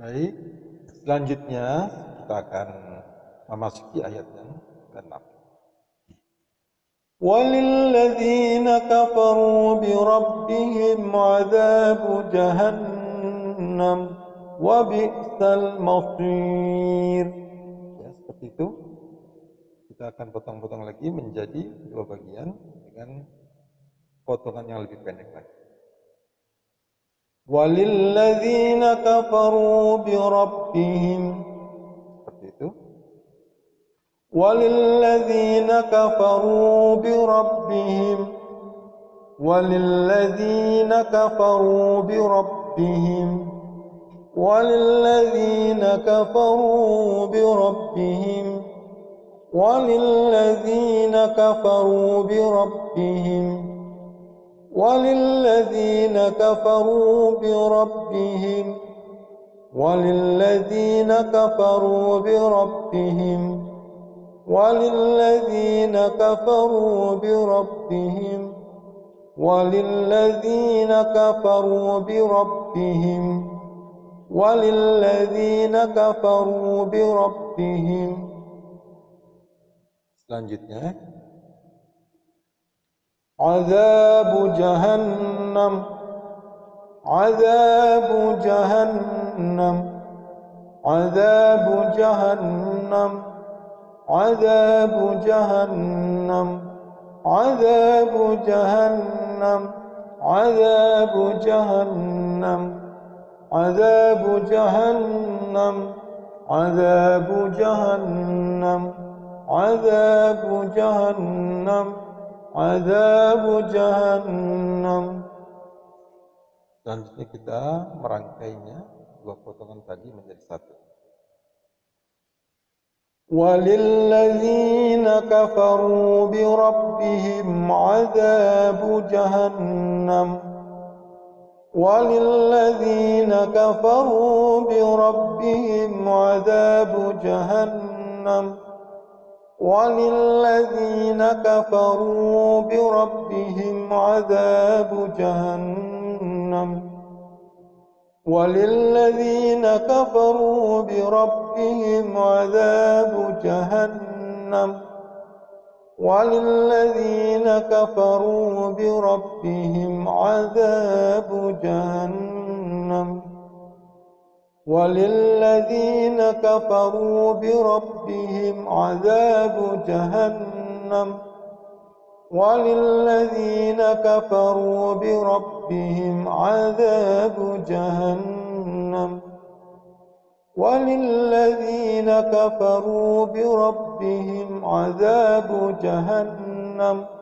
Baik, selanjutnya kita akan memasuki ayat yang ke-6. وللذين كفروا بربهم عذاب جهنم وبئس المصير ya seperti itu kita akan potong-potong lagi menjadi dua bagian dengan potongan yang lebih pendek lagi وللذين كفروا بربهم. وللذين كفروا بربهم. وللذين كفروا بربهم. وللذين كفروا بربهم. وللذين كفروا بربهم. وللذين كفروا بربهم وللذين كفروا بربهم وللذين كفروا بربهم وللذين كفروا بربهم وللذين كفروا بربهم. Selanjutnya. عذاب جهنم عذاب جهنم عذاب جهنم عذاب جهنم عذاب جهنم عذاب جهنم عذاب جهنم عذاب جهنم عذاب جهنم. Azab jahannam. Selanjutnya kita merangkainya dua potongan tadi menjadi satu. وللذين كفروا بربهم عذاب جهنم وللذين كفروا بربهم عذاب جهنم وللذين كفروا بربهم عذاب جهنم. وللذين كفروا بربهم عذاب جهنم. وللذين كفروا بربهم عذاب جهنم. وللذين كفروا بربهم عذاب جهنم. وللذين كفروا بربهم عذاب جهنم. وللذين كفروا بربهم عذاب جهنم.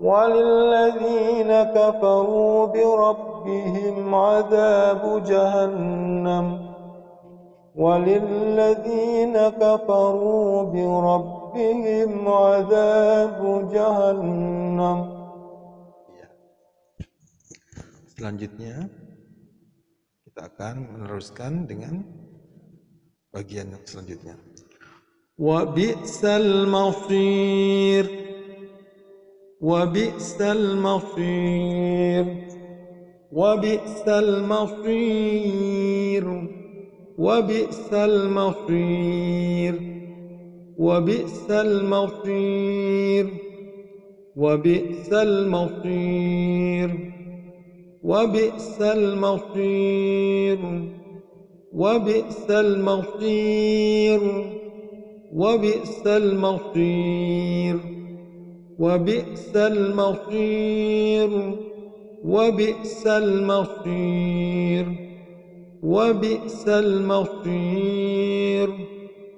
وللذين كفروا بربهم عذاب جهنم وللذين كفروا بربهم عذاب جهنم Selanjutnya kita akan meneruskan dengan bagian yang selanjutnya. Wa bi'sal masir وبئس المصير. وبئس المصير. وبئس المصير. وبئس المصير. وبئس المصير. وبئس المصير. وبئس المصير. وبئس المصير. وبئس المصير وبئس المصير وبئس المصير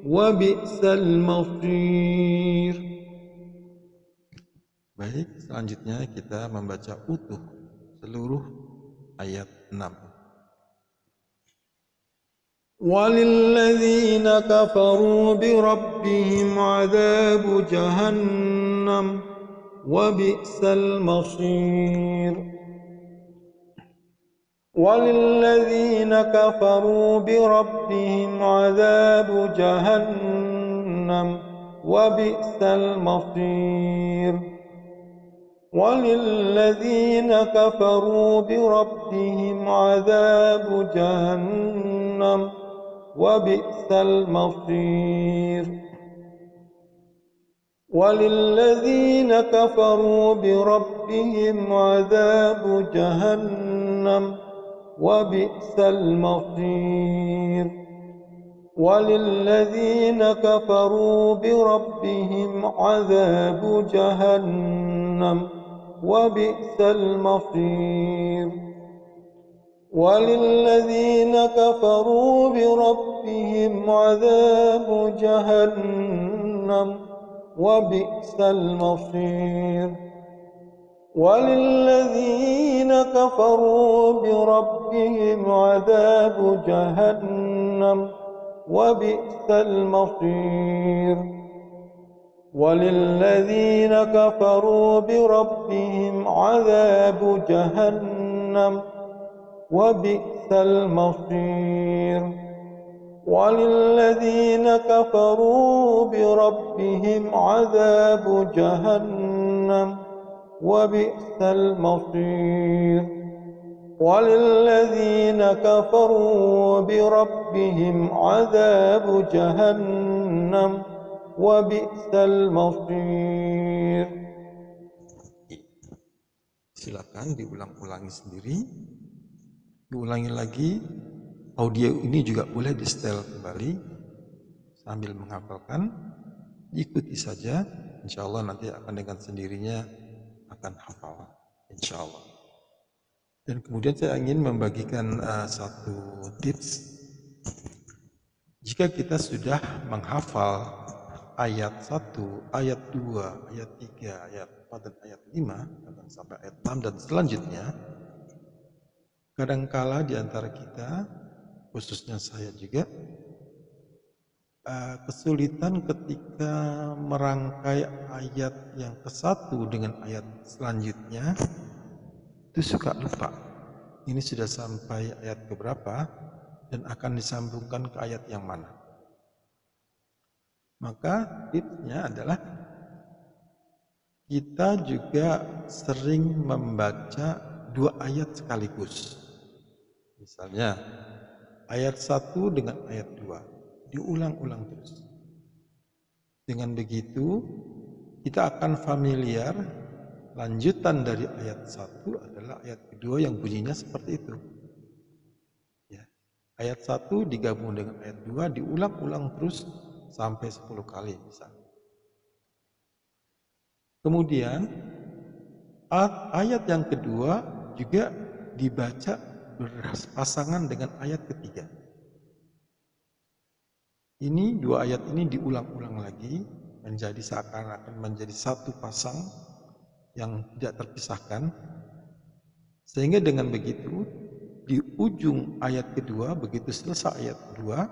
وبئس المصير Baik, selanjutnya kita membaca utuh seluruh ayat 6. وللذين كفروا بربهم عذاب جهنم وبئس المصير. وللذين كفروا بربهم عذاب جهنم وبئس المصير. وللذين كفروا بربهم عذاب جهنم وبئس المصير. وللذين كفروا بربهم عذاب جهنم وبئس المصير. وللذين كفروا بربهم عذاب جهنم وبئس المصير. وللذين كفروا بربهم عذاب جهنم وبئس المصير. وللذين كفروا بربهم عذاب جهنم وبئس المصير. وللذين كفروا بربهم عذاب جهنم وبئس المصير. وللذين كفروا بربهم عذاب جهنم وبئس المصير وللذين كفروا بربهم عذاب جهنم وبئس المصير Silakan diulang-ulangi sendiri. Diulangi lagi. Audio ini juga boleh di setel kembali sambil menghafalkan. Ikuti saja. Insya Allah nanti akan dengan sendirinya akan hafal. Insya Allah. Dan kemudian saya ingin membagikan uh, satu tips. Jika kita sudah menghafal ayat 1, ayat 2, ayat 3, ayat 4 dan ayat 5, kadang sampai ayat 6 dan selanjutnya, kadangkala di antara kita, khususnya saya juga, eh, kesulitan ketika merangkai ayat yang ke satu dengan ayat selanjutnya, itu suka lupa. Ini sudah sampai ayat keberapa dan akan disambungkan ke ayat yang mana. Maka tipsnya adalah kita juga sering membaca dua ayat sekaligus. Misalnya ayat satu dengan ayat dua diulang-ulang terus. Dengan begitu kita akan familiar lanjutan dari ayat satu adalah ayat kedua yang bunyinya seperti itu. Ya. Ayat satu digabung dengan ayat dua diulang-ulang terus sampai 10 kali misalnya. Kemudian ayat yang kedua juga dibaca berpasangan dengan ayat ketiga. Ini dua ayat ini diulang-ulang lagi menjadi seakan-akan menjadi satu pasang yang tidak terpisahkan. Sehingga dengan begitu di ujung ayat kedua begitu selesai ayat kedua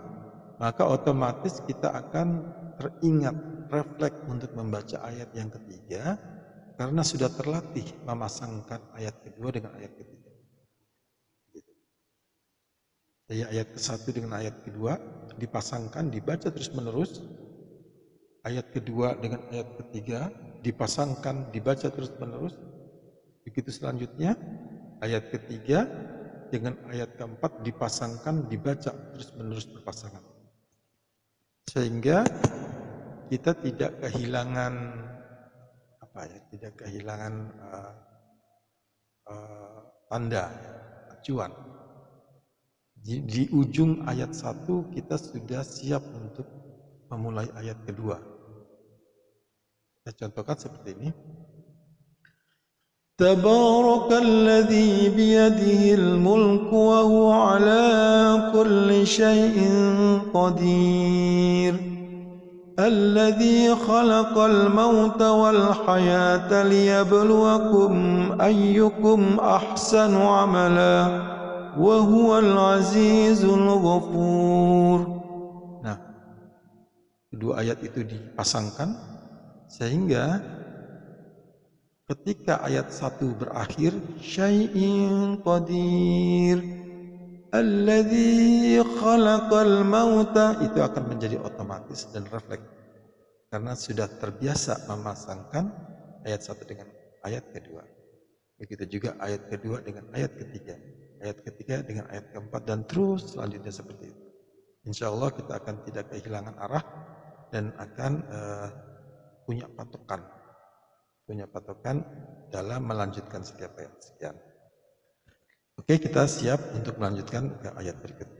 maka otomatis kita akan teringat refleks untuk membaca ayat yang ketiga karena sudah terlatih memasangkan ayat kedua dengan ayat ketiga. Jadi ayat ke satu dengan ayat kedua dipasangkan, dibaca terus menerus. Ayat kedua dengan ayat ketiga dipasangkan, dibaca terus menerus. Begitu selanjutnya ayat ketiga dengan ayat keempat dipasangkan, dibaca terus menerus berpasangan sehingga kita tidak kehilangan apa ya tidak kehilangan uh, uh, tanda acuan di, di ujung ayat satu kita sudah siap untuk memulai ayat kedua kita contohkan seperti ini تبارك الذي بيده الملك وهو على كل شيء قدير الذي خلق الموت والحياة ليبلوكم أيكم أحسن عملا Wahuwal azizul ghafur. Nah Kedua ayat itu dipasangkan Sehingga Ketika ayat satu berakhir Syai'in qadir Alladhi khalaqal mauta Itu akan menjadi otomatis dan refleks. Karena sudah terbiasa memasangkan Ayat satu dengan ayat kedua. Begitu juga ayat kedua dengan ayat ketiga ayat ketiga dengan ayat keempat dan terus selanjutnya seperti itu. Insya Allah kita akan tidak kehilangan arah dan akan uh, punya patokan, punya patokan dalam melanjutkan setiap ayat sekian. Oke, kita siap untuk melanjutkan ke ayat berikutnya.